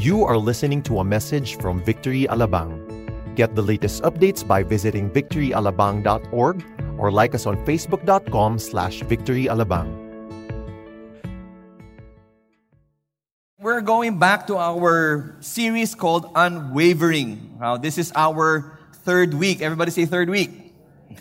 You are listening to a message from Victory Alabang. Get the latest updates by visiting victoryalabang.org or like us on facebook.com slash victoryalabang. We're going back to our series called Unwavering. Now, this is our third week. Everybody say third week.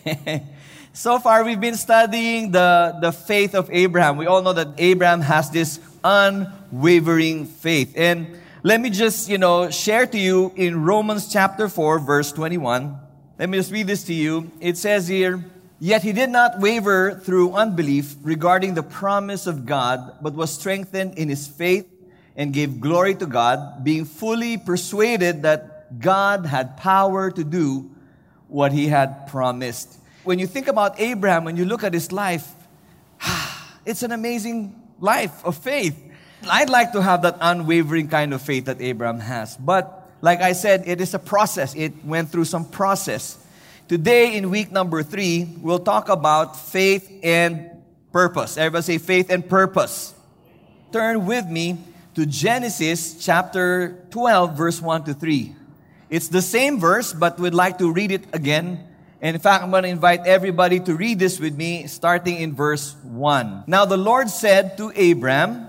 so far, we've been studying the, the faith of Abraham. We all know that Abraham has this unwavering faith. And let me just, you know, share to you in Romans chapter 4, verse 21. Let me just read this to you. It says here, Yet he did not waver through unbelief regarding the promise of God, but was strengthened in his faith and gave glory to God, being fully persuaded that God had power to do what he had promised. When you think about Abraham, when you look at his life, it's an amazing life of faith. I'd like to have that unwavering kind of faith that Abraham has. But like I said, it is a process. It went through some process. Today, in week number three, we'll talk about faith and purpose. Everybody say faith and purpose. Turn with me to Genesis chapter 12, verse 1 to 3. It's the same verse, but we'd like to read it again. And in fact, I'm going to invite everybody to read this with me, starting in verse 1. Now the Lord said to Abram,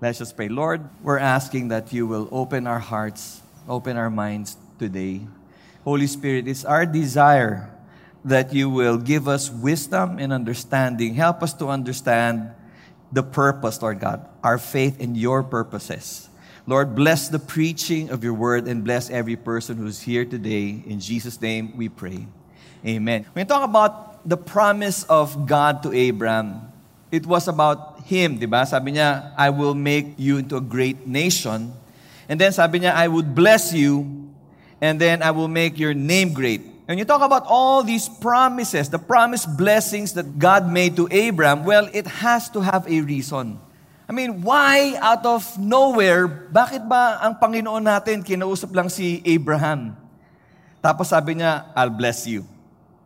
Let's just pray. Lord, we're asking that you will open our hearts, open our minds today. Holy Spirit, it's our desire that you will give us wisdom and understanding. Help us to understand the purpose, Lord God, our faith in your purposes. Lord, bless the preaching of your word and bless every person who's here today. In Jesus' name we pray. Amen. When you talk about the promise of God to Abraham, it was about him, di ba? Sabi niya, I will make you into a great nation. And then sabi niya, I would bless you, and then I will make your name great. When you talk about all these promises, the promised blessings that God made to Abraham, well, it has to have a reason. I mean, why out of nowhere, bakit ba ang Panginoon natin kinausap lang si Abraham? Tapos sabi niya, I'll bless you.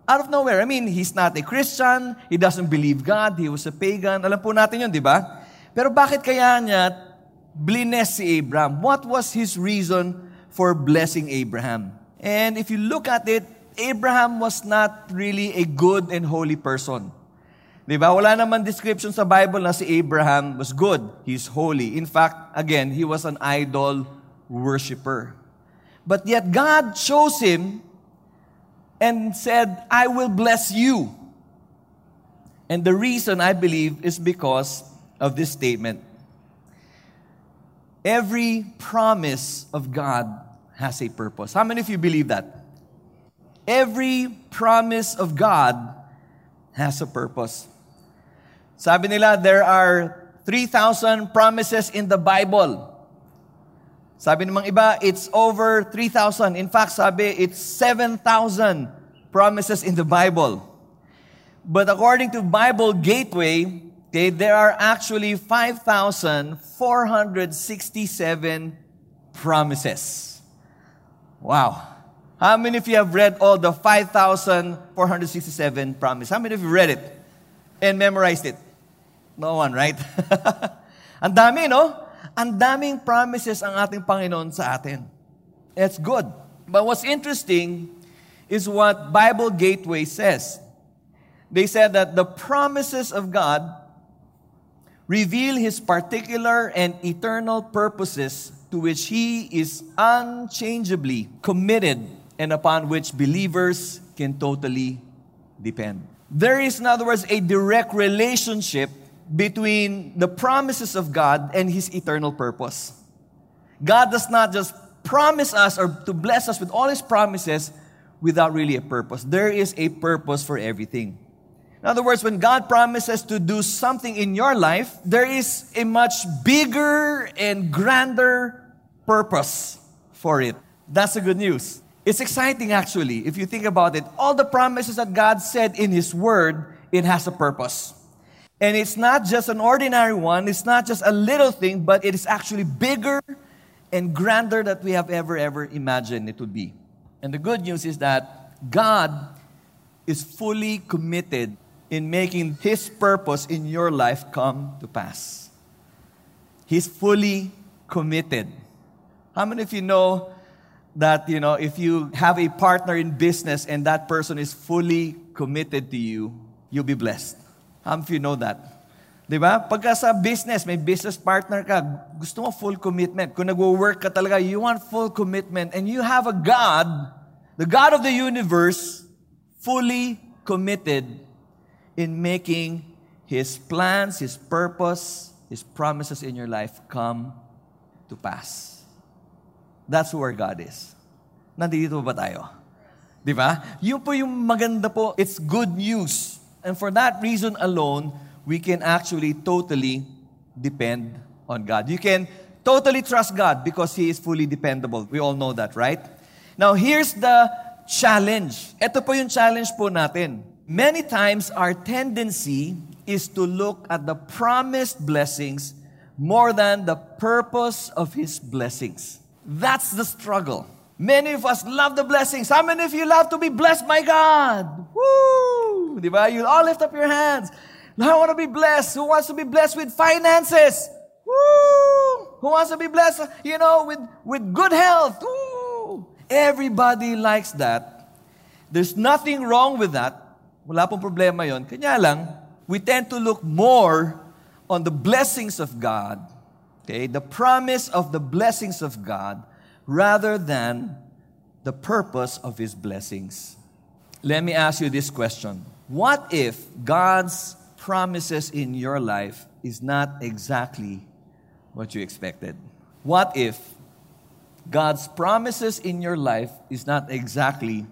Out of nowhere. I mean, he's not a Christian, he doesn't believe God, he was a pagan. Alam po natin yun, di ba? Pero bakit kaya niya blines si Abraham? What was his reason for blessing Abraham? And if you look at it, Abraham was not really a good and holy person. Di ba? Wala naman description sa Bible na si Abraham was good. He's holy. In fact, again, he was an idol worshiper. But yet God chose him and said, I will bless you. And the reason I believe is because of this statement. Every promise of God has a purpose. How many of you believe that? Every promise of God has a purpose. Sabi nila, there are 3,000 promises in the Bible. Sabi namang iba, it's over 3,000. In fact, sabi, it's 7,000 promises in the Bible. But according to Bible Gateway, okay, there are actually 5,467 promises. Wow. How many of you have read all the 5,467 promises? How many of you read it and memorized it? No one, right? ang dami, no? Ang daming promises ang ating Panginoon sa atin. It's good. But what's interesting is what Bible Gateway says. They said that the promises of God reveal His particular and eternal purposes to which He is unchangeably committed and upon which believers can totally depend. There is, in other words, a direct relationship between the promises of God and His eternal purpose. God does not just promise us or to bless us with all His promises without really a purpose. There is a purpose for everything. In other words, when God promises to do something in your life, there is a much bigger and grander purpose for it. That's the good news. It's exciting actually, if you think about it. All the promises that God said in His Word, it has a purpose. And it's not just an ordinary one, it's not just a little thing, but it is actually bigger and grander than we have ever, ever imagined it would be. And the good news is that God is fully committed in making His purpose in your life come to pass. He's fully committed. How many of you know that, you know, if you have a partner in business and that person is fully committed to you, you'll be blessed? Many of you know that? Di ba? Pagka sa business, may business partner ka, gusto mo full commitment. Kung nag-work ka talaga, you want full commitment. And you have a God, the God of the universe, fully committed in making His plans, His purpose, His promises in your life come to pass. That's our God is. Nandito ba tayo? Di ba? Yun po yung maganda po. It's good news. And for that reason alone, we can actually totally depend on God. You can totally trust God because He is fully dependable. We all know that, right? Now, here's the challenge. Ito po yung challenge po natin. Many times, our tendency is to look at the promised blessings more than the purpose of His blessings. That's the struggle. Many of us love the blessings. How many of you love to be blessed by God? Woo! Diba? You all lift up your hands. I want to be blessed. Who wants to be blessed with finances? Woo! Who wants to be blessed, you know, with, with good health? Woo! Everybody likes that. There's nothing wrong with that. Wala pong problema yon. Kanya lang, we tend to look more on the blessings of God, okay, the promise of the blessings of God, rather than the purpose of His blessings. Let me ask you this question What if God's promises in your life is not exactly what you expected? What if God's promises in your life is not exactly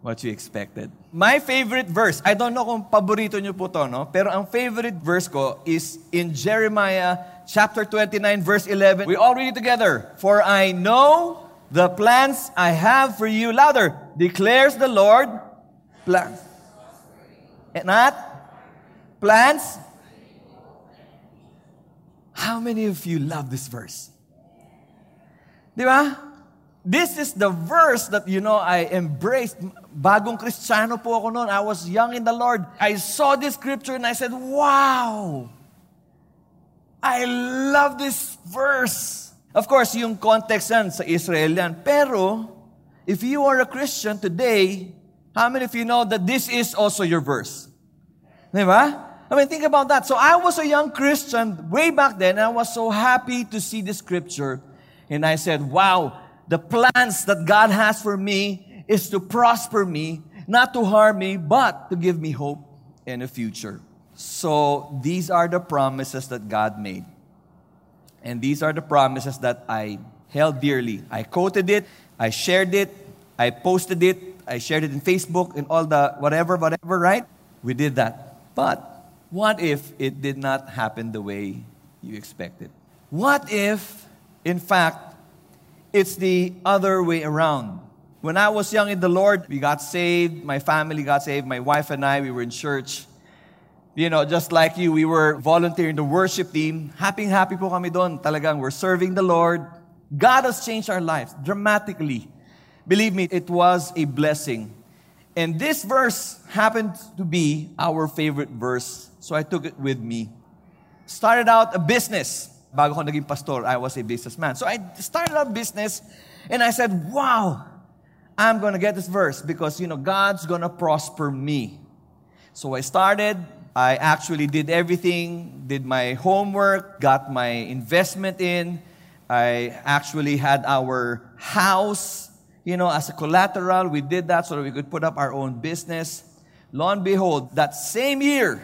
what you expected? My favorite verse, I don't know kung paborito nyo po to, no? Pero ang favorite verse ko is in Jeremiah chapter 29 verse 11. We all read it together. For I know the plans I have for you. Louder. Declares the Lord. Plans. Eh, not plans. How many of you love this verse? Di ba? This is the verse that, you know, I embraced. Bagong Kristiyano po ako noon. I was young in the Lord. I saw this scripture and I said, wow! I love this verse. Of course, yung context yan sa Israel yan. Pero, if you are a Christian today, how many of you know that this is also your verse? Di? I mean, think about that. So I was a young Christian way back then, and I was so happy to see the scripture. And I said, wow, the plans that God has for me is to prosper me, not to harm me, but to give me hope and a future. So these are the promises that God made. And these are the promises that I held dearly. I quoted it, I shared it, I posted it, I shared it in Facebook and all the whatever, whatever, right? We did that. But what if it did not happen the way you expected? What if, in fact, it's the other way around? When I was young in the Lord, we got saved, my family got saved, my wife and I, we were in church. You know, just like you, we were volunteering the worship team. Happy, happy po kami doon. Talagang we're serving the Lord. God has changed our lives dramatically. Believe me, it was a blessing. And this verse happened to be our favorite verse so I took it with me. Started out a business. Bago ko naging pastor, I was a businessman. So I started a business and I said, wow, I'm going to get this verse because, you know, God's going to prosper me. So I started. I actually did everything, did my homework, got my investment in. I actually had our house, you know, as a collateral. We did that so that we could put up our own business. Lo and behold, that same year,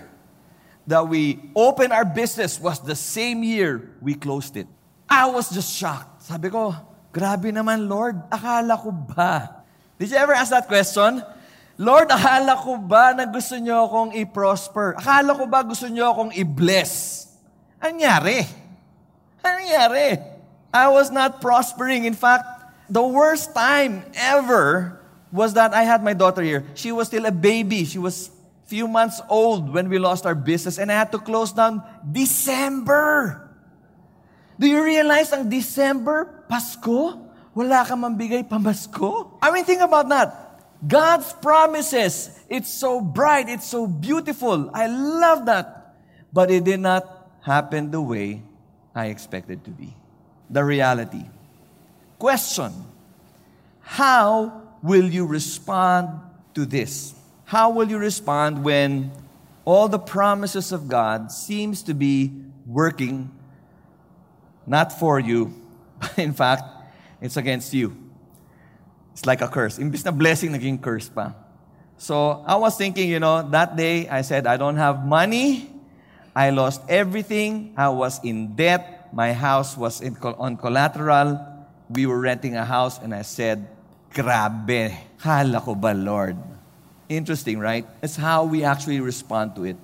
that we opened our business was the same year we closed it. I was just shocked. Sabi ko, grabe naman, Lord. Akala ko ba? Did you ever ask that question? Lord, akala ko ba na gusto niyo akong i-prosper? Akala ko ba gusto niyo akong i-bless? Anyari? Anyari? I was not prospering. In fact, The worst time ever was that I had my daughter here. She was still a baby. She was few months old when we lost our business and I had to close down December. Do you realize ang December, Pasko? Wala ka mambigay pamasko? I mean, think about that. God's promises, it's so bright, it's so beautiful. I love that. But it did not happen the way I expected to be. The reality. Question How will you respond to this? How will you respond when all the promises of God seems to be working not for you, but in fact, it's against you? It's like a curse. Imbis na blessing, naging curse pa. So I was thinking, you know, that day I said, I don't have money. I lost everything. I was in debt. My house was in, on collateral. We were renting a house, and I said, Grabe, hala ko ba, Lord? Interesting, right? It's how we actually respond to it.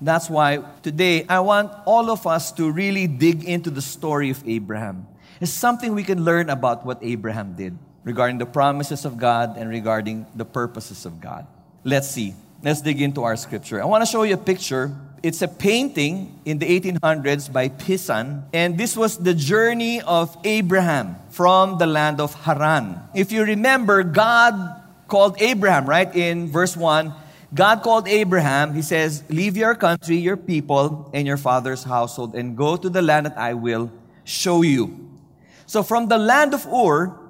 That's why today I want all of us to really dig into the story of Abraham. It's something we can learn about what Abraham did regarding the promises of God and regarding the purposes of God. Let's see. Let's dig into our scripture. I want to show you a picture. It's a painting in the 1800s by Pisan, and this was the journey of Abraham from the land of Haran. If you remember, God called Abraham, right? In verse 1, God called Abraham. He says, Leave your country, your people, and your father's household, and go to the land that I will show you. So from the land of Ur,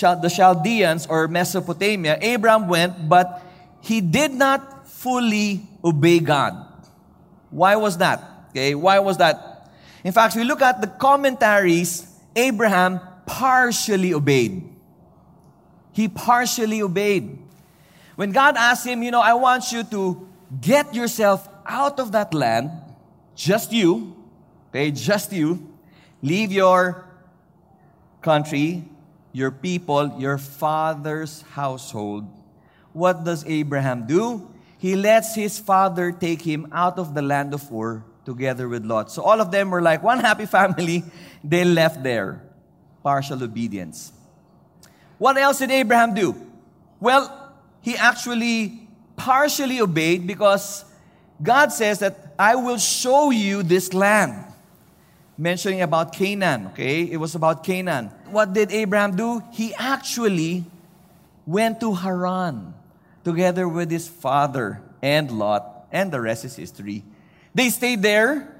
the Chaldeans or Mesopotamia, Abraham went, but he did not fully obey God. Why was that? Okay, why was that? In fact, we look at the commentaries, Abraham partially obeyed. He partially obeyed. When God asked him, you know, I want you to get yourself out of that land, just you, okay, just you, leave your country, your people, your father's household. What does Abraham do? He lets his father take him out of the land of Ur together with Lot. So all of them were like one happy family. They left there. Partial obedience. What else did Abraham do? Well, he actually partially obeyed because God says that I will show you this land. Mentioning about Canaan, okay? It was about Canaan. What did Abraham do? He actually went to Haran together with his father and Lot, and the rest is history. They stayed there,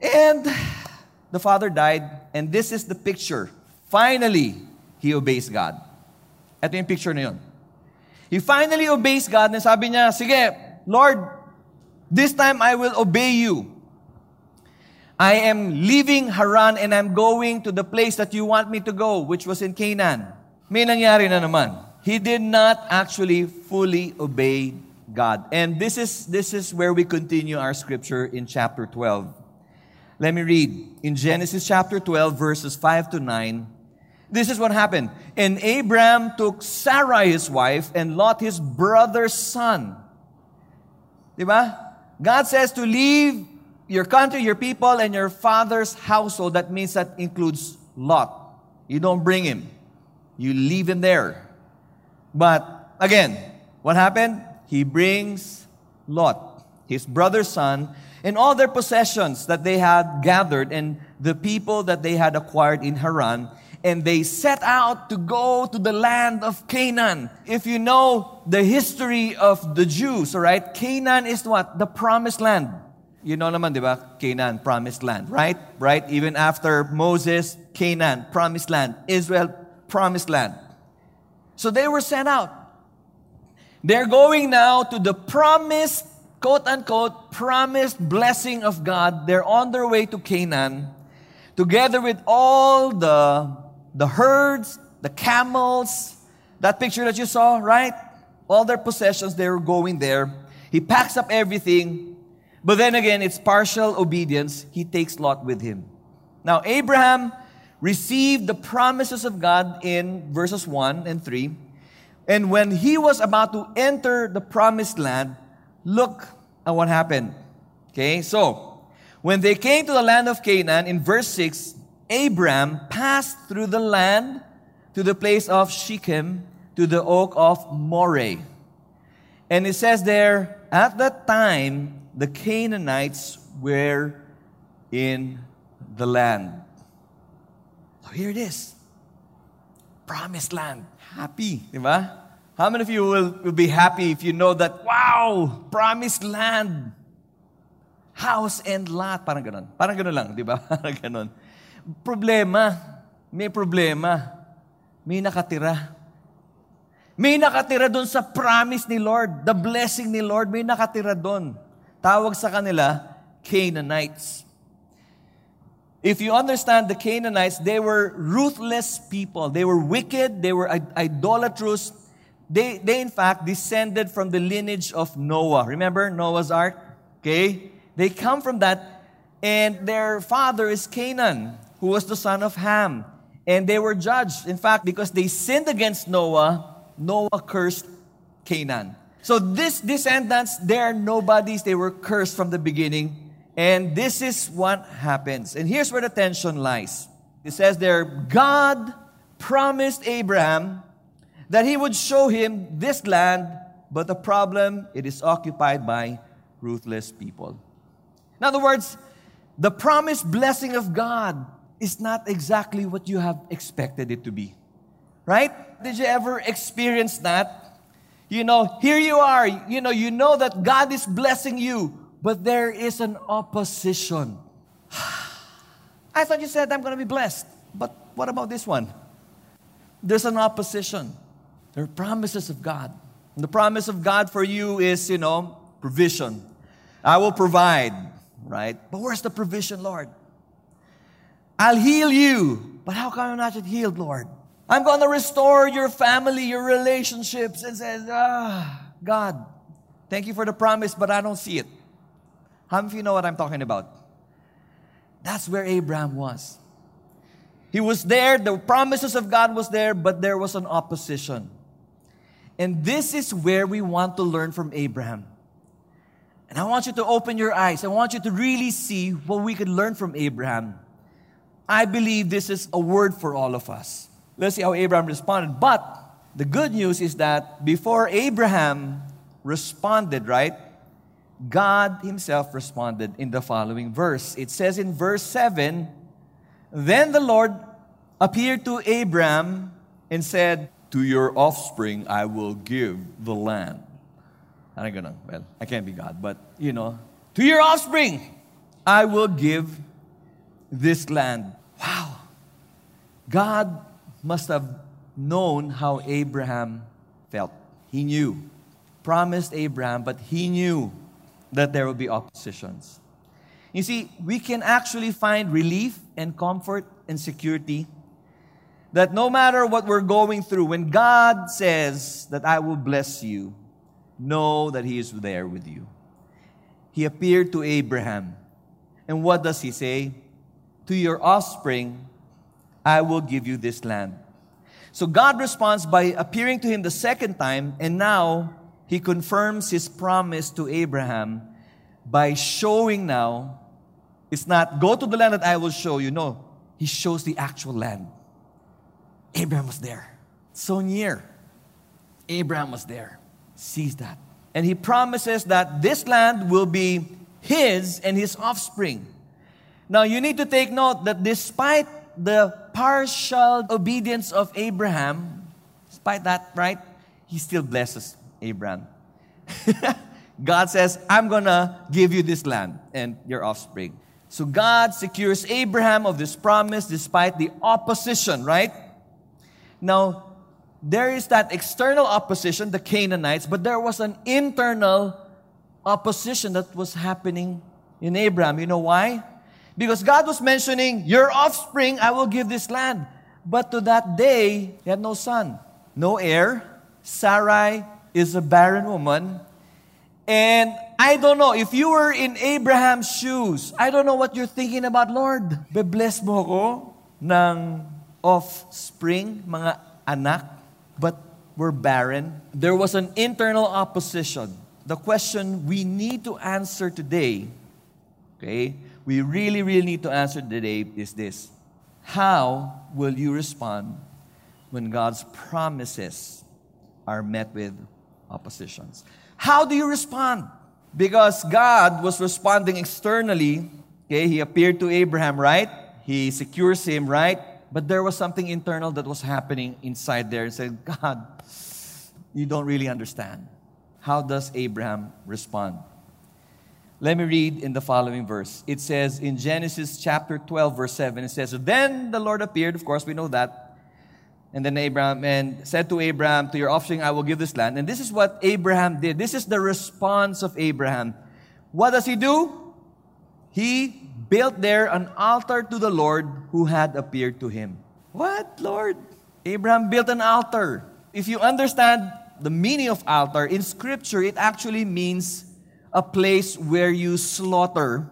and the father died, and this is the picture. Finally, he obeys God. Ito yung picture na yun. He finally obeys God and sabi niya, Sige, Lord, this time I will obey you. I am leaving Haran and I'm going to the place that you want me to go, which was in Canaan. May nangyari na naman. He did not actually fully obey God. And this is, this is where we continue our scripture in chapter 12. Let me read. In Genesis chapter 12, verses 5 to 9, this is what happened. And Abram took Sarah, his wife, and Lot, his brother's son. Diba? God says to leave your country, your people, and your father's household. That means that includes Lot. You don't bring him. You leave him there. But again, what happened? He brings Lot, his brother's son, and all their possessions that they had gathered and the people that they had acquired in Haran and they set out to go to the land of Canaan. If you know the history of the Jews, all right, Canaan is what? The promised land. You know naman, di ba? Canaan, promised land, right? Right? Even after Moses, Canaan, promised land. Israel, promised land. So they were sent out. They're going now to the promised, quote unquote, promised blessing of God. They're on their way to Canaan together with all the the herds, the camels, that picture that you saw, right? All their possessions, they were going there. He packs up everything, but then again, it's partial obedience. He takes Lot with him. Now, Abraham received the promises of God in verses 1 and 3. And when he was about to enter the promised land, look at what happened. Okay, so when they came to the land of Canaan in verse 6, Abram passed through the land, to the place of Shechem, to the oak of Moreh. And it says there, at that time, the Canaanites were in the land. So here it is. Promised land. Happy, eh, di ba? How many of you will, will be happy if you know that, wow, promised land. House and lot. Parang ganun. Parang ganun lang, di ba? Parang ganun. Problema. May problema. May nakatira. May nakatira doon sa promise ni Lord. The blessing ni Lord, may nakatira doon. Tawag sa kanila, Canaanites. If you understand the Canaanites, they were ruthless people. They were wicked. They were idolatrous. They, they in fact descended from the lineage of Noah. Remember Noah's Ark? Okay? They come from that, and their father is Canaan, who was the son of Ham. And they were judged. In fact, because they sinned against Noah, Noah cursed Canaan. So this descendants, they are nobodies. They were cursed from the beginning. And this is what happens. And here's where the tension lies. It says there, God promised Abraham that he would show him this land, but the problem, it is occupied by ruthless people. In other words, the promised blessing of God is not exactly what you have expected it to be. Right? Did you ever experience that? You know, here you are, you know, you know that God is blessing you, but there is an opposition. I thought you said I'm going to be blessed, but what about this one? There's an opposition. There are promises of God. And the promise of God for you is, you know, provision. I will provide right? But where's the provision, Lord? I'll heal you. But how come I'm not yet healed, Lord? I'm going to restore your family, your relationships. And says, ah, God, thank you for the promise, but I don't see it. How many of you know what I'm talking about? That's where Abraham was. He was there, the promises of God was there, but there was an opposition. And this is where we want to learn from Abraham. And I want you to open your eyes. I want you to really see what we could learn from Abraham. I believe this is a word for all of us. Let's see how Abraham responded. But the good news is that before Abraham responded, right, God Himself responded in the following verse. It says in verse 7 Then the Lord appeared to Abraham and said, To your offspring I will give the land. Parang ganun. Well, I can't be God, but you know, to your offspring, I will give this land. Wow. God must have known how Abraham felt. He knew. Promised Abraham, but he knew that there would be oppositions. You see, we can actually find relief and comfort and security that no matter what we're going through, when God says that I will bless you, know that He is there with you. He appeared to Abraham. And what does He say? To your offspring, I will give you this land. So God responds by appearing to him the second time, and now he confirms his promise to Abraham by showing now it's not go to the land that I will show you. No, he shows the actual land. Abraham was there, so near. Abraham was there sees that. And he promises that this land will be his and his offspring. Now, you need to take note that despite the partial obedience of Abraham, despite that, right, he still blesses Abraham. God says, I'm going to give you this land and your offspring. So God secures Abraham of this promise despite the opposition, right? Now, there is that external opposition, the Canaanites, but there was an internal opposition that was happening in Abraham. You know why? Because God was mentioning, Your offspring, I will give this land. But to that day, he had no son, no heir. Sarai is a barren woman. And I don't know, if you were in Abraham's shoes, I don't know what you're thinking about, Lord. Be-bless mo ko ng offspring, mga anak but were barren. There was an internal opposition. The question we need to answer today, okay, we really, really need to answer today is this How will you respond when God's promises are met with oppositions. How do you respond? Because God was responding externally. Okay, He appeared to Abraham, right? He secures him, right? But there was something internal that was happening inside there and said, God, you don't really understand. How does Abraham respond? Let me read in the following verse. It says in Genesis chapter 12, verse 7, it says, Then the Lord appeared, of course, we know that. And then Abraham and said to Abraham, To your offspring I will give this land. And this is what Abraham did. This is the response of Abraham. What does he do? He built there an altar to the Lord who had appeared to him. What, Lord? Abraham built an altar. If you understand the meaning of altar, in scripture, it actually means a place where you slaughter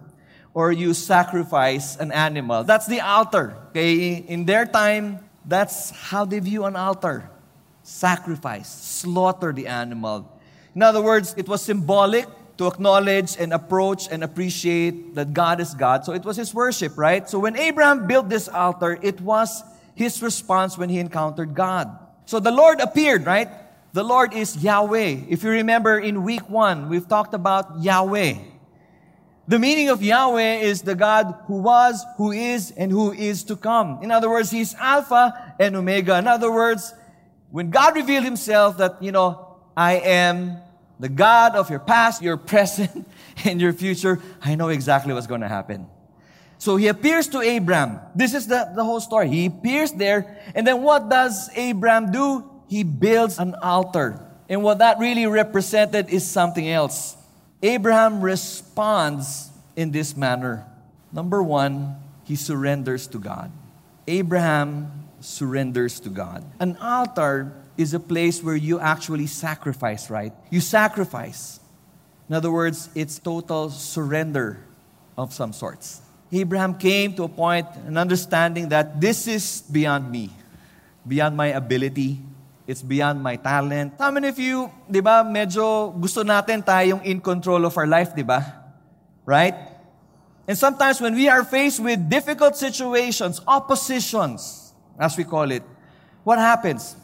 or you sacrifice an animal. That's the altar. Okay? In their time, that's how they view an altar. Sacrifice, slaughter the animal. In other words, it was symbolic to acknowledge and approach and appreciate that God is God. So it was his worship, right? So when Abraham built this altar, it was his response when he encountered God. So the Lord appeared, right? The Lord is Yahweh. If you remember in week one, we've talked about Yahweh. The meaning of Yahweh is the God who was, who is, and who is to come. In other words, He's Alpha and Omega. In other words, when God revealed Himself that, you know, I am the God of your past, your present, and your future, I know exactly what's going to happen. So he appears to Abram. This is the, the whole story. He appears there, and then what does Abram do? He builds an altar. And what that really represented is something else. Abraham responds in this manner. Number one, he surrenders to God. Abraham surrenders to God. An altar is a place where you actually sacrifice, right? You sacrifice. In other words, it's total surrender of some sorts. Abraham came to a point, an understanding that this is beyond me, beyond my ability, It's beyond my talent. How many of you, di ba, medyo gusto natin tayong in control of our life, di ba? Right? And sometimes when we are faced with difficult situations, oppositions, as we call it, what happens?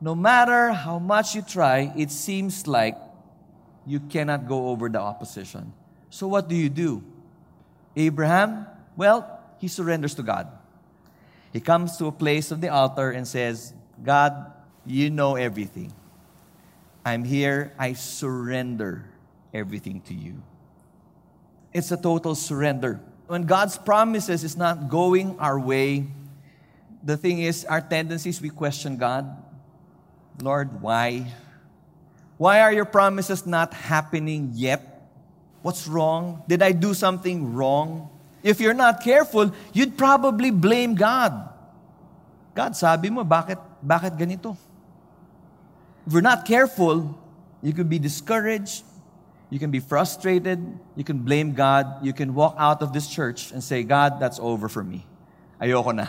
No matter how much you try, it seems like you cannot go over the opposition. So what do you do? Abraham, well, he surrenders to God. He comes to a place of the altar and says, God, you know everything. I'm here. I surrender everything to you. It's a total surrender. When God's promises is not going our way, the thing is, our tendencies, we question God. Lord, why? Why are your promises not happening yet? What's wrong? Did I do something wrong? If you're not careful, you'd probably blame God. God, sabi mo, bakit, bakit ganito? If we're not careful, you can be discouraged, you can be frustrated, you can blame God, you can walk out of this church and say, God, that's over for me. Ayoko na.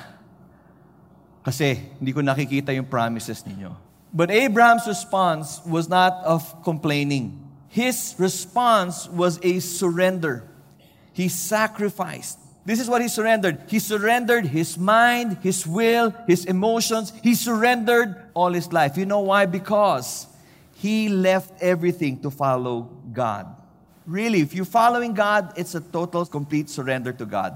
Kasi hindi ko nakikita yung promises ninyo. But Abraham's response was not of complaining. His response was a surrender. He sacrificed. This is what he surrendered. He surrendered his mind, his will, his emotions. He surrendered all his life. You know why? Because he left everything to follow God. Really, if you're following God, it's a total, complete surrender to God.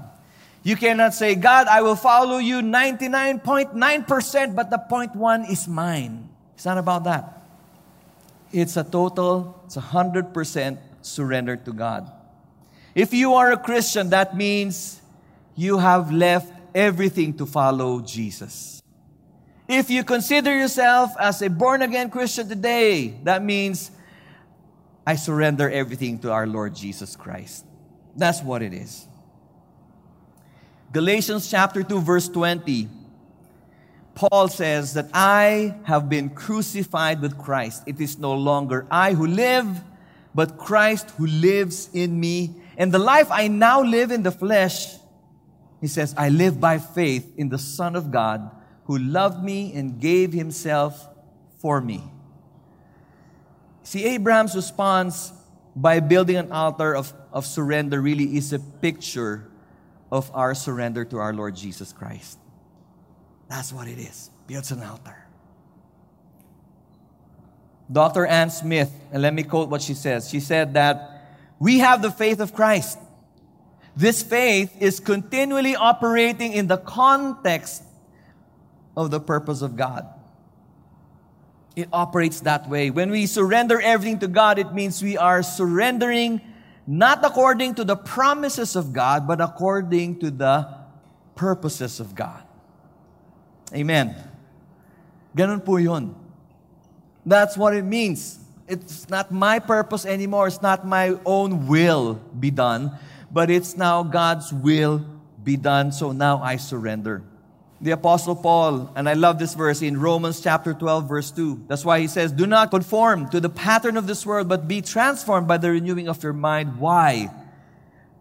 You cannot say, God, I will follow you 99.9%, but the point one is mine. It's not about that. It's a total, it's a 100% surrender to God. If you are a Christian, that means you have left everything to follow Jesus. If you consider yourself as a born again Christian today, that means I surrender everything to our Lord Jesus Christ. That's what it is. Galatians chapter 2, verse 20. Paul says that I have been crucified with Christ. It is no longer I who live, but Christ who lives in me. And the life I now live in the flesh, he says, I live by faith in the Son of God who loved me and gave himself for me. See, Abraham's response by building an altar of, of surrender really is a picture of our surrender to our Lord Jesus Christ. That's what it is. Builds an altar. Dr. Ann Smith, and let me quote what she says. She said that we have the faith of Christ. This faith is continually operating in the context of the purpose of God. It operates that way. When we surrender everything to God, it means we are surrendering not according to the promises of God, but according to the purposes of God. Amen. Ganun po yun. That's what it means. It's not my purpose anymore. It's not my own will be done, but it's now God's will be done. So now I surrender. The Apostle Paul, and I love this verse in Romans chapter 12, verse 2. That's why he says, Do not conform to the pattern of this world, but be transformed by the renewing of your mind. Why?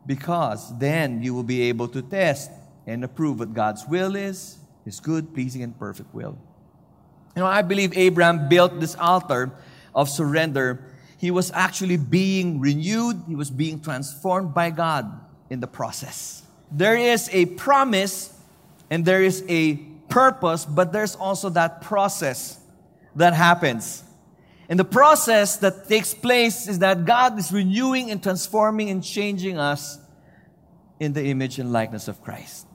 Because then you will be able to test and approve what God's will is, his good, pleasing, and perfect will. You know, I believe Abraham built this altar of surrender. He was actually being renewed, he was being transformed by God in the process. There is a promise and there is a purpose, but there's also that process that happens. And the process that takes place is that God is renewing and transforming and changing us in the image and likeness of Christ.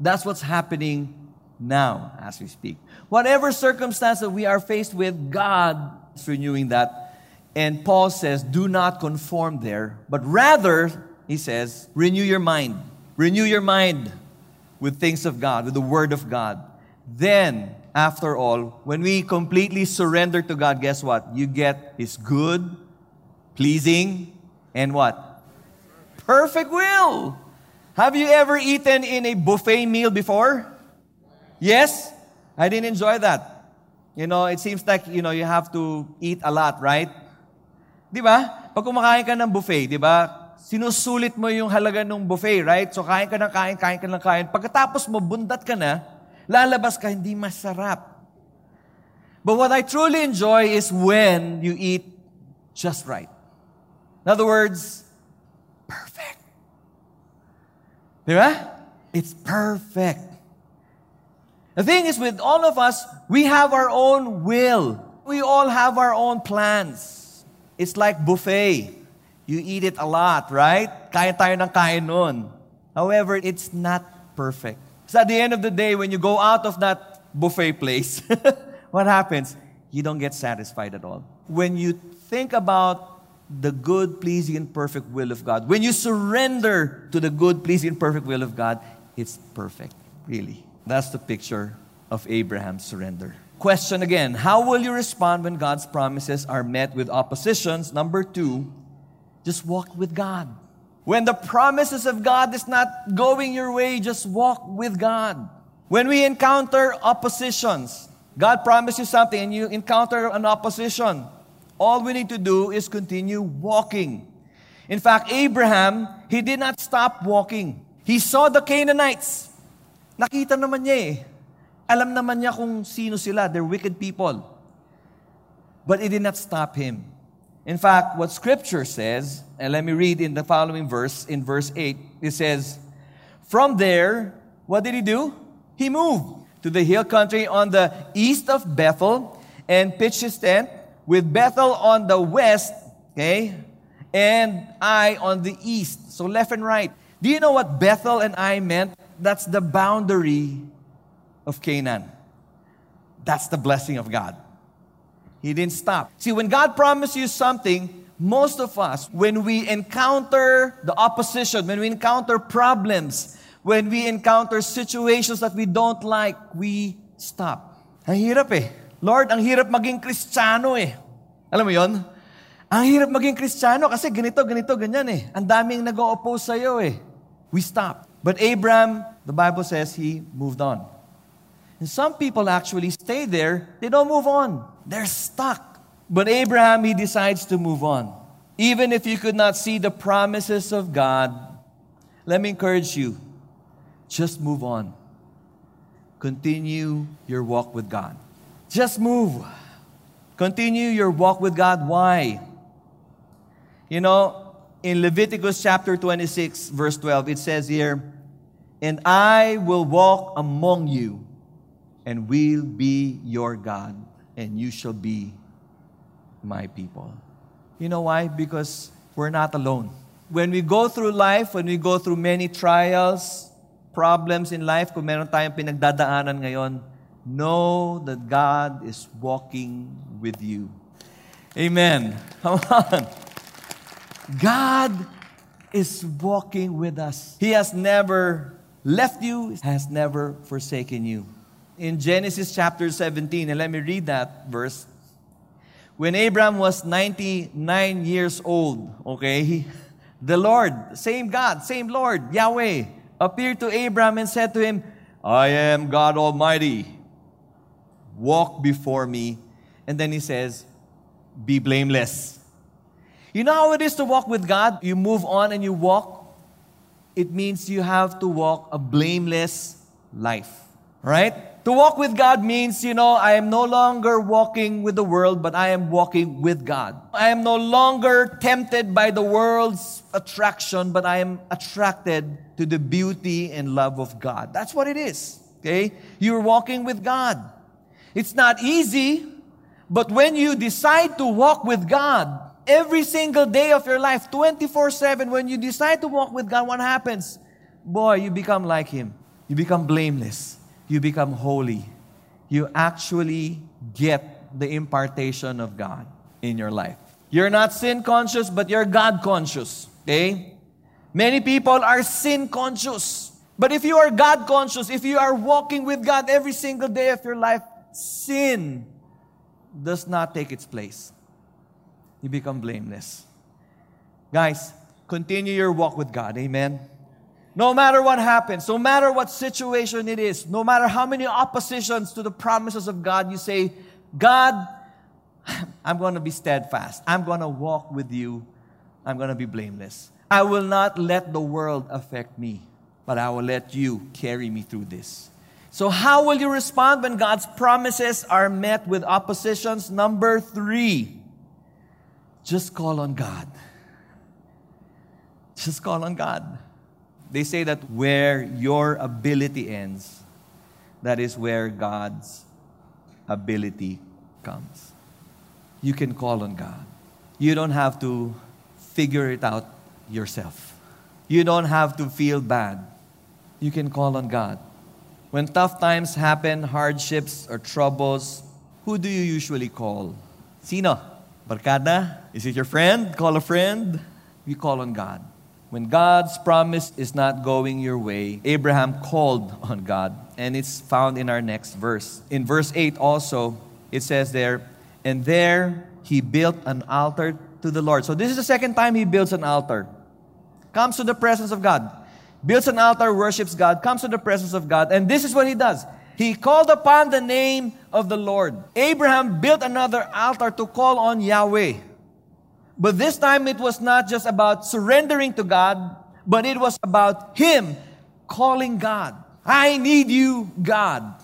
That's what's happening now as we speak. Whatever circumstance that we are faced with, God renewing that. And Paul says, do not conform there, but rather, he says, renew your mind. Renew your mind with things of God, with the Word of God. Then, after all, when we completely surrender to God, guess what? You get His good, pleasing, and what? Perfect will. Have you ever eaten in a buffet meal before? Yes? I didn't enjoy that. You know, it seems like, you know, you have to eat a lot, right? Di ba? Pag kumakain ka ng buffet, di ba? Sinusulit mo yung halaga ng buffet, right? So kain ka ng kain, kain ka ng kain. Pagkatapos mo, bundat ka na, lalabas ka, hindi masarap. But what I truly enjoy is when you eat just right. In other words, perfect. Di ba? It's perfect. The thing is, with all of us, we have our own will. We all have our own plans. It's like buffet. You eat it a lot, right? Kaya tayo ng kain nun. However, it's not perfect. So at the end of the day, when you go out of that buffet place, what happens? You don't get satisfied at all. When you think about the good, pleasing, and perfect will of God, when you surrender to the good, pleasing, and perfect will of God, it's perfect, really. That's the picture of Abraham's surrender. Question again How will you respond when God's promises are met with oppositions? Number two, just walk with God. When the promises of God is not going your way, just walk with God. When we encounter oppositions, God promised you something and you encounter an opposition, all we need to do is continue walking. In fact, Abraham, he did not stop walking. He saw the Canaanites. Nakita naman niya eh. Alam naman niya kung sino sila. They're wicked people. But it did not stop him. In fact, what scripture says, and let me read in the following verse, in verse 8, it says, From there, what did he do? He moved to the hill country on the east of Bethel and pitched his tent with Bethel on the west, okay, and Ai on the east. So left and right. Do you know what Bethel and Ai meant? That's the boundary of Canaan. That's the blessing of God. He didn't stop. See, when God promised you something, most of us, when we encounter the opposition, when we encounter problems, when we encounter situations that we don't like, we stop. Ang hirap eh. Lord, ang hirap maging kristyano eh. Alam mo yon? Ang hirap maging kristyano kasi ganito, ganito, ganyan eh. Ang daming nag-o-oppose sa'yo eh. We stop. But Abraham, the Bible says, he moved on. And some people actually stay there, they don't move on. They're stuck. But Abraham, he decides to move on. Even if you could not see the promises of God, let me encourage you just move on. Continue your walk with God. Just move. Continue your walk with God. Why? You know, in Leviticus chapter 26, verse 12, it says here, And I will walk among you and will be your God, and you shall be my people. You know why? Because we're not alone. When we go through life, when we go through many trials, problems in life, kung meron tayong pinagdadaanan ngayon, know that God is walking with you. Amen. Come on. God is walking with us. He has never left you, has never forsaken you. In Genesis chapter 17, and let me read that verse. When Abraham was 99 years old, okay, he, the Lord, same God, same Lord, Yahweh, appeared to Abraham and said to him, I am God Almighty. Walk before me. And then he says, Be blameless. You know how it is to walk with God? You move on and you walk. It means you have to walk a blameless life. Right? To walk with God means, you know, I am no longer walking with the world, but I am walking with God. I am no longer tempted by the world's attraction, but I am attracted to the beauty and love of God. That's what it is. Okay? You're walking with God. It's not easy, but when you decide to walk with God, every single day of your life, 24 7, when you decide to walk with God, what happens? Boy, you become like Him. You become blameless you become holy. You actually get the impartation of God in your life. You're not sin conscious, but you're God conscious. Okay? Many people are sin conscious. But if you are God conscious, if you are walking with God every single day of your life, sin does not take its place. You become blameless. Guys, continue your walk with God. Amen. No matter what happens, no matter what situation it is, no matter how many oppositions to the promises of God, you say, God, I'm going to be steadfast. I'm going to walk with you. I'm going to be blameless. I will not let the world affect me, but I will let you carry me through this. So, how will you respond when God's promises are met with oppositions? Number three, just call on God. Just call on God. They say that where your ability ends, that is where God's ability comes. You can call on God. You don't have to figure it out yourself. You don't have to feel bad. You can call on God. When tough times happen, hardships or troubles, who do you usually call? Sino? Barkada? Is it your friend? Call a friend? You call on God. When God's promise is not going your way, Abraham called on God, and it's found in our next verse. In verse 8 also, it says there, and there he built an altar to the Lord. So this is the second time he builds an altar. Comes to the presence of God. Builds an altar, worships God, comes to the presence of God, and this is what he does. He called upon the name of the Lord. Abraham built another altar to call on Yahweh. But this time it was not just about surrendering to God, but it was about him calling God. I need you, God.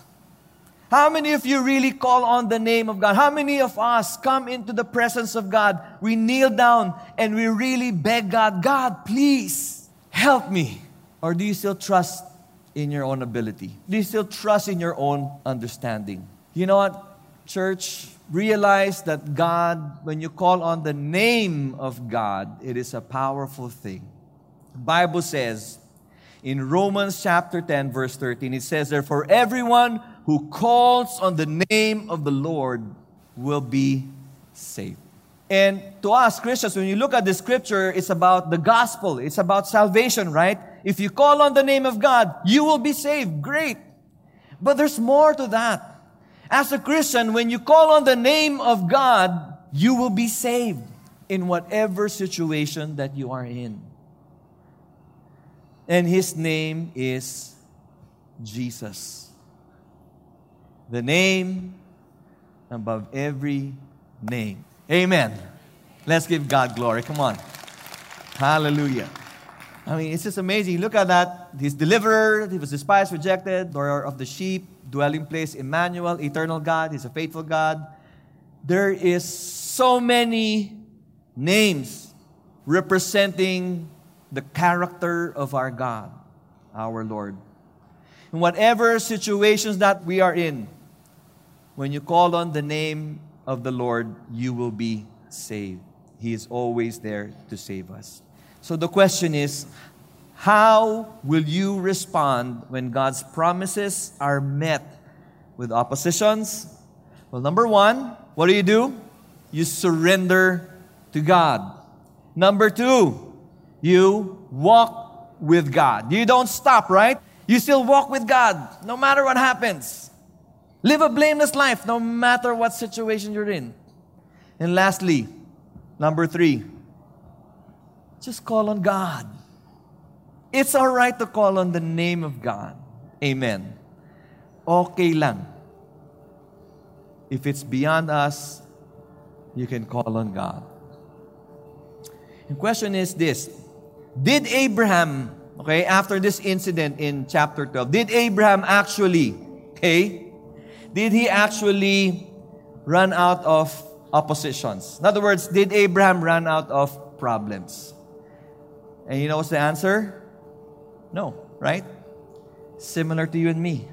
How many of you really call on the name of God? How many of us come into the presence of God? We kneel down and we really beg God, God, please help me. Or do you still trust in your own ability? Do you still trust in your own understanding? You know what, church? realize that God, when you call on the name of God, it is a powerful thing. The Bible says in Romans chapter 10, verse 13, it says, Therefore, everyone who calls on the name of the Lord will be saved. And to us Christians, when you look at the scripture, it's about the gospel, it's about salvation, right? If you call on the name of God, you will be saved. Great. But there's more to that. As a Christian, when you call on the name of God, you will be saved in whatever situation that you are in. And His name is Jesus. The name above every name. Amen. Let's give God glory. Come on. Hallelujah. I mean, it's just amazing. Look at that. He's deliverer. He was despised, rejected, door of the sheep dwelling place, Emmanuel, eternal God. He's a faithful God. There is so many names representing the character of our God, our Lord. in whatever situations that we are in, when you call on the name of the Lord, you will be saved. He is always there to save us. So the question is how will you respond when God's promises are met with oppositions? Well, number one, what do you do? You surrender to God. Number two, you walk with God. You don't stop, right? You still walk with God no matter what happens. Live a blameless life no matter what situation you're in. And lastly, number three, just call on God. It's all right to call on the name of God. Amen. Okay lang. If it's beyond us, you can call on God. The question is this Did Abraham, okay, after this incident in chapter 12, did Abraham actually, okay, did he actually run out of oppositions? In other words, did Abraham run out of problems? And you know what's the answer? No, right? Similar to you and me.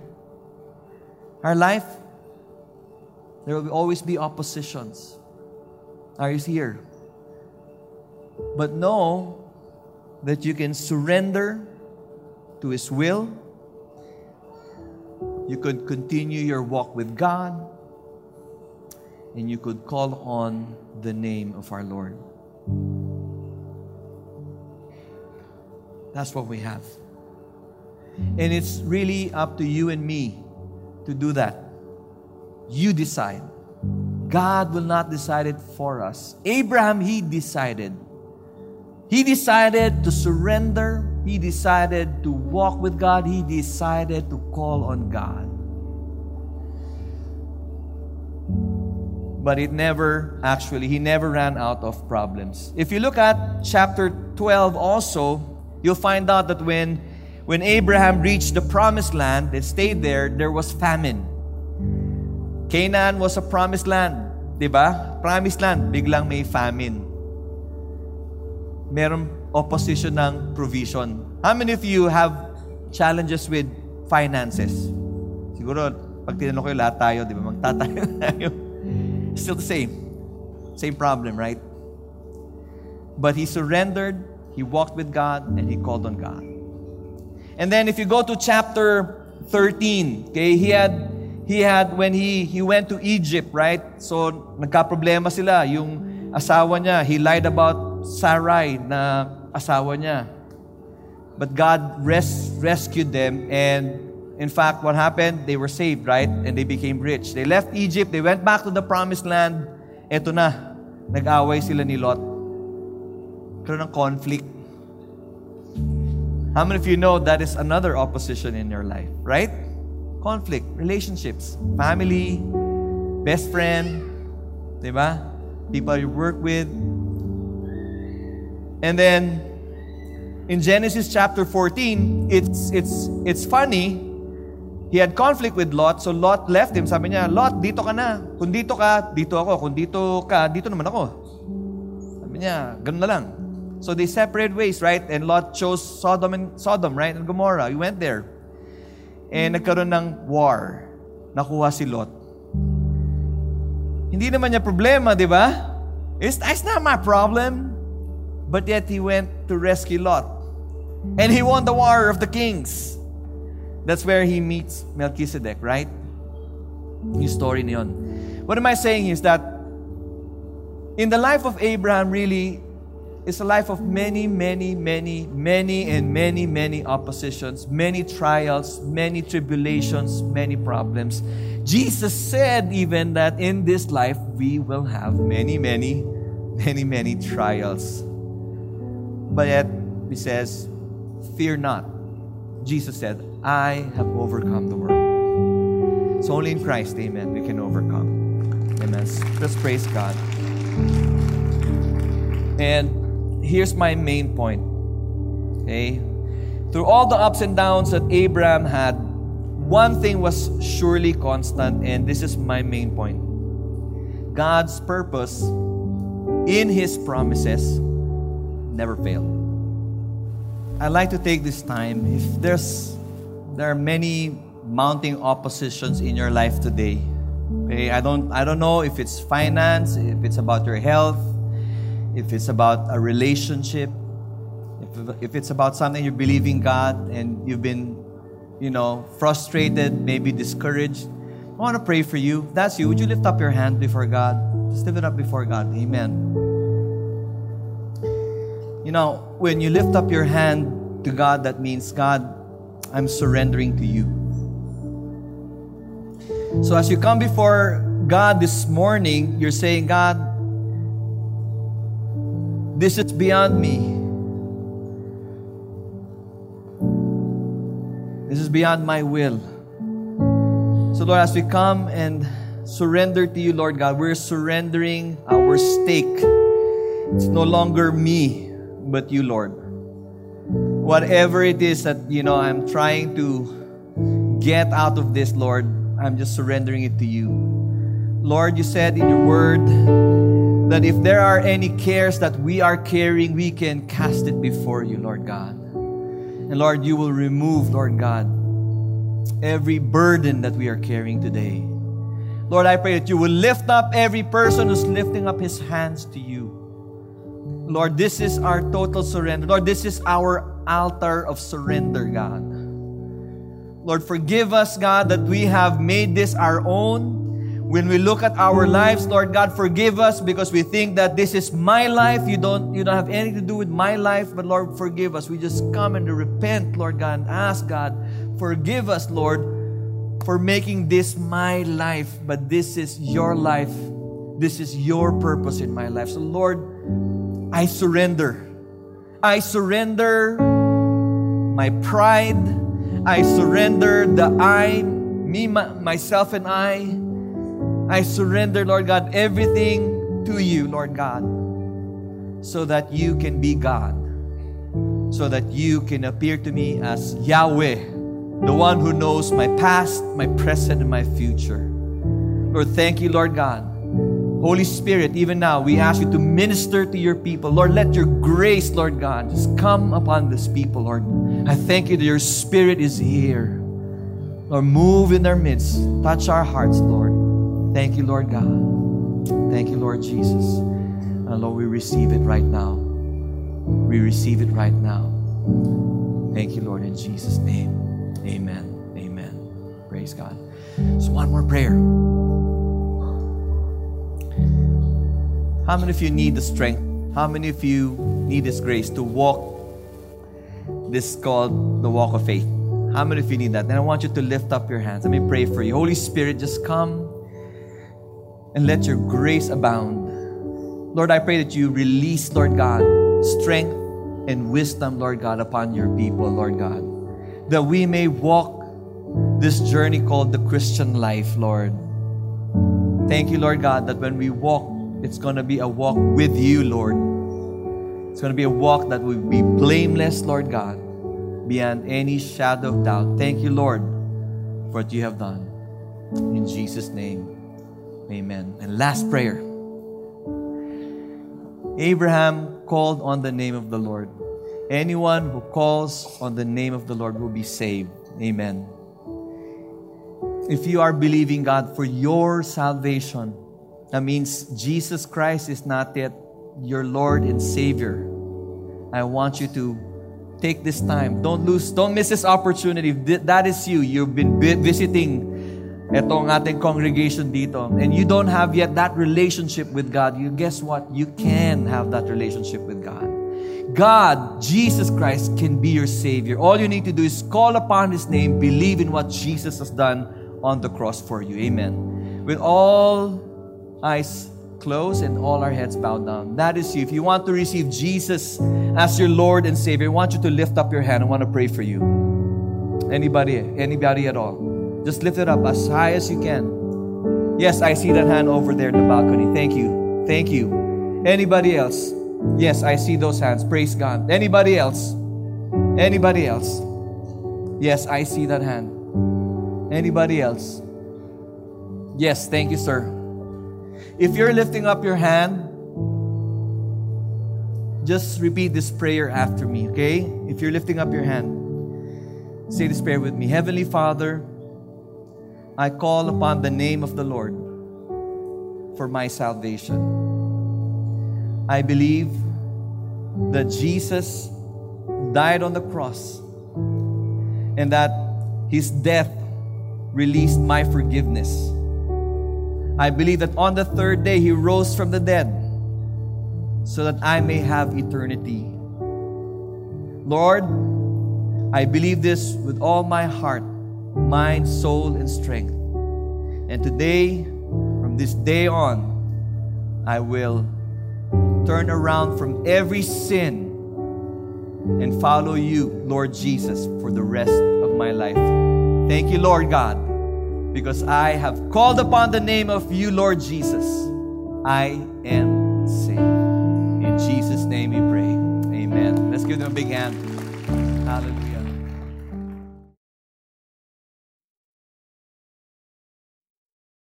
Our life, there will always be oppositions. Are you here? But know that you can surrender to His will. You could continue your walk with God. And you could call on the name of our Lord. That's what we have. And it's really up to you and me to do that. You decide. God will not decide it for us. Abraham, he decided. He decided to surrender. He decided to walk with God. He decided to call on God. But it never, actually, he never ran out of problems. If you look at chapter 12 also, you'll find out that when when Abraham reached the promised land and stayed there, there was famine. Canaan was a promised land. Diba? Promised land, biglang may famine. Meron opposition ng provision. How many of you have challenges with finances? Siguro, pag tinanong kayo lahat tayo, di ba? Magtatayo tayo. Still the same. Same problem, right? But he surrendered, he walked with God, and he called on God. And then if you go to chapter 13, okay, he had he had when he he went to Egypt, right? So nagka-problema sila yung asawa niya. He lied about Sarai na asawa niya. But God res- rescued them and in fact what happened? They were saved, right? And they became rich. They left Egypt, they went back to the promised land. Eto na, nag-away sila ni Lot. Karoon ng conflict how many of you know that is another opposition in your life, right? Conflict, relationships, family, best friend, diba? People you work with. And then in Genesis chapter 14, it's it's it's funny. He had conflict with Lot, so Lot left him. Sabi niya, Lot, dito ka na. Kung dito ka, dito ako. Kung dito ka, dito naman ako. Sabi niya, ganun na lang. So they separated ways, right? And Lot chose Sodom and Sodom, right? And Gomorrah. He went there. And mm-hmm. nagkaroon ng war. Nakuha si Lot. Hindi naman niya problema, di ba? It's, it's not my problem. But yet he went to rescue Lot. And he won the war of the kings. That's where he meets Melchizedek, right? Yung story niyon. What am I saying is that in the life of Abraham, really, it's a life of many, many, many, many, and many, many oppositions, many trials, many tribulations, many problems. Jesus said even that in this life we will have many, many, many, many trials. But yet, he says, Fear not. Jesus said, I have overcome the world. It's only in Christ, amen, we can overcome. Amen. Let's praise God. And here's my main point. Okay? Through all the ups and downs that Abraham had, one thing was surely constant, and this is my main point. God's purpose in His promises never fail. I'd like to take this time. If there's there are many mounting oppositions in your life today. Okay, I don't I don't know if it's finance, if it's about your health, if it's about a relationship, if, if it's about something you believe in God and you've been, you know, frustrated, maybe discouraged. I want to pray for you. If that's you. Would you lift up your hand before God? Just lift it up before God. Amen. You know, when you lift up your hand to God, that means, God, I'm surrendering to you. So as you come before God this morning, you're saying, God, this is beyond me. This is beyond my will. So, Lord, as we come and surrender to you, Lord God, we're surrendering our stake. It's no longer me, but you, Lord. Whatever it is that, you know, I'm trying to get out of this, Lord, I'm just surrendering it to you. Lord, you said in your word that if there are any cares that we are carrying, we can cast it before you, Lord God. And Lord, you will remove, Lord God, every burden that we are carrying today. Lord, I pray that you will lift up every person who's lifting up his hands to you. Lord, this is our total surrender. Lord, this is our altar of surrender, God. Lord, forgive us, God, that we have made this our own. When we look at our lives, Lord God, forgive us because we think that this is my life. You don't, you don't have anything to do with my life, but Lord, forgive us. We just come and repent, Lord God, and ask God, forgive us, Lord, for making this my life, but this is your life. This is your purpose in my life. So, Lord, I surrender. I surrender my pride. I surrender the I, me, my, myself, and I. I surrender, Lord God, everything to you, Lord God, so that you can be God, so that you can appear to me as Yahweh, the one who knows my past, my present, and my future. Lord, thank you, Lord God. Holy Spirit, even now, we ask you to minister to your people. Lord, let your grace, Lord God, just come upon this people, Lord. I thank you that your Spirit is here. Lord, move in our midst. Touch our hearts, Lord. Thank you, Lord God. Thank you, Lord Jesus. And Lord, we receive it right now. We receive it right now. Thank you, Lord, in Jesus' name. Amen. Amen. Praise God. So, one more prayer. How many of you need the strength? How many of you need this grace to walk this called the walk of faith? How many of you need that? And I want you to lift up your hands. Let me pray for you. Holy Spirit, just come and let your grace abound. Lord, I pray that you release, Lord God, strength and wisdom, Lord God, upon your people, Lord God, that we may walk this journey called the Christian life, Lord. Thank you, Lord God, that when we walk, it's going to be a walk with you, Lord. It's going to be a walk that will be blameless, Lord God, beyond any shadow of doubt. Thank you, Lord, for what you have done. In Jesus' name, amen. And last prayer Abraham called on the name of the Lord. Anyone who calls on the name of the Lord will be saved. Amen. If you are believing God for your salvation, that means Jesus Christ is not yet your Lord and Savior. I want you to take this time. Don't lose, don't miss this opportunity. That is you. You've been visiting etong ating congregation dito and you don't have yet that relationship with God. You guess what? You can have that relationship with God. God, Jesus Christ, can be your Savior. All you need to do is call upon His name, believe in what Jesus has done on the cross for you. Amen. With all eyes closed and all our heads bowed down. That is you. If you want to receive Jesus as your Lord and Savior, I want you to lift up your hand. I want to pray for you. Anybody, anybody at all. Just lift it up as high as you can. Yes, I see that hand over there in the balcony. Thank you. Thank you. Anybody else? Yes, I see those hands. Praise God. Anybody else? Anybody else? Yes, I see that hand. Anybody else? Yes, thank you, sir. If you're lifting up your hand, just repeat this prayer after me, okay? If you're lifting up your hand, Say this prayer with me. Heavenly Father, I call upon the name of the Lord for my salvation. I believe that Jesus died on the cross and that his death released my forgiveness. I believe that on the third day he rose from the dead so that I may have eternity. Lord, I believe this with all my heart, mind, soul, and strength. And today, from this day on, I will turn around from every sin and follow you, Lord Jesus, for the rest of my life. Thank you, Lord God, because I have called upon the name of you, Lord Jesus. I am saved. In Jesus' name we pray. Amen. Let's give them a big hand. Hallelujah.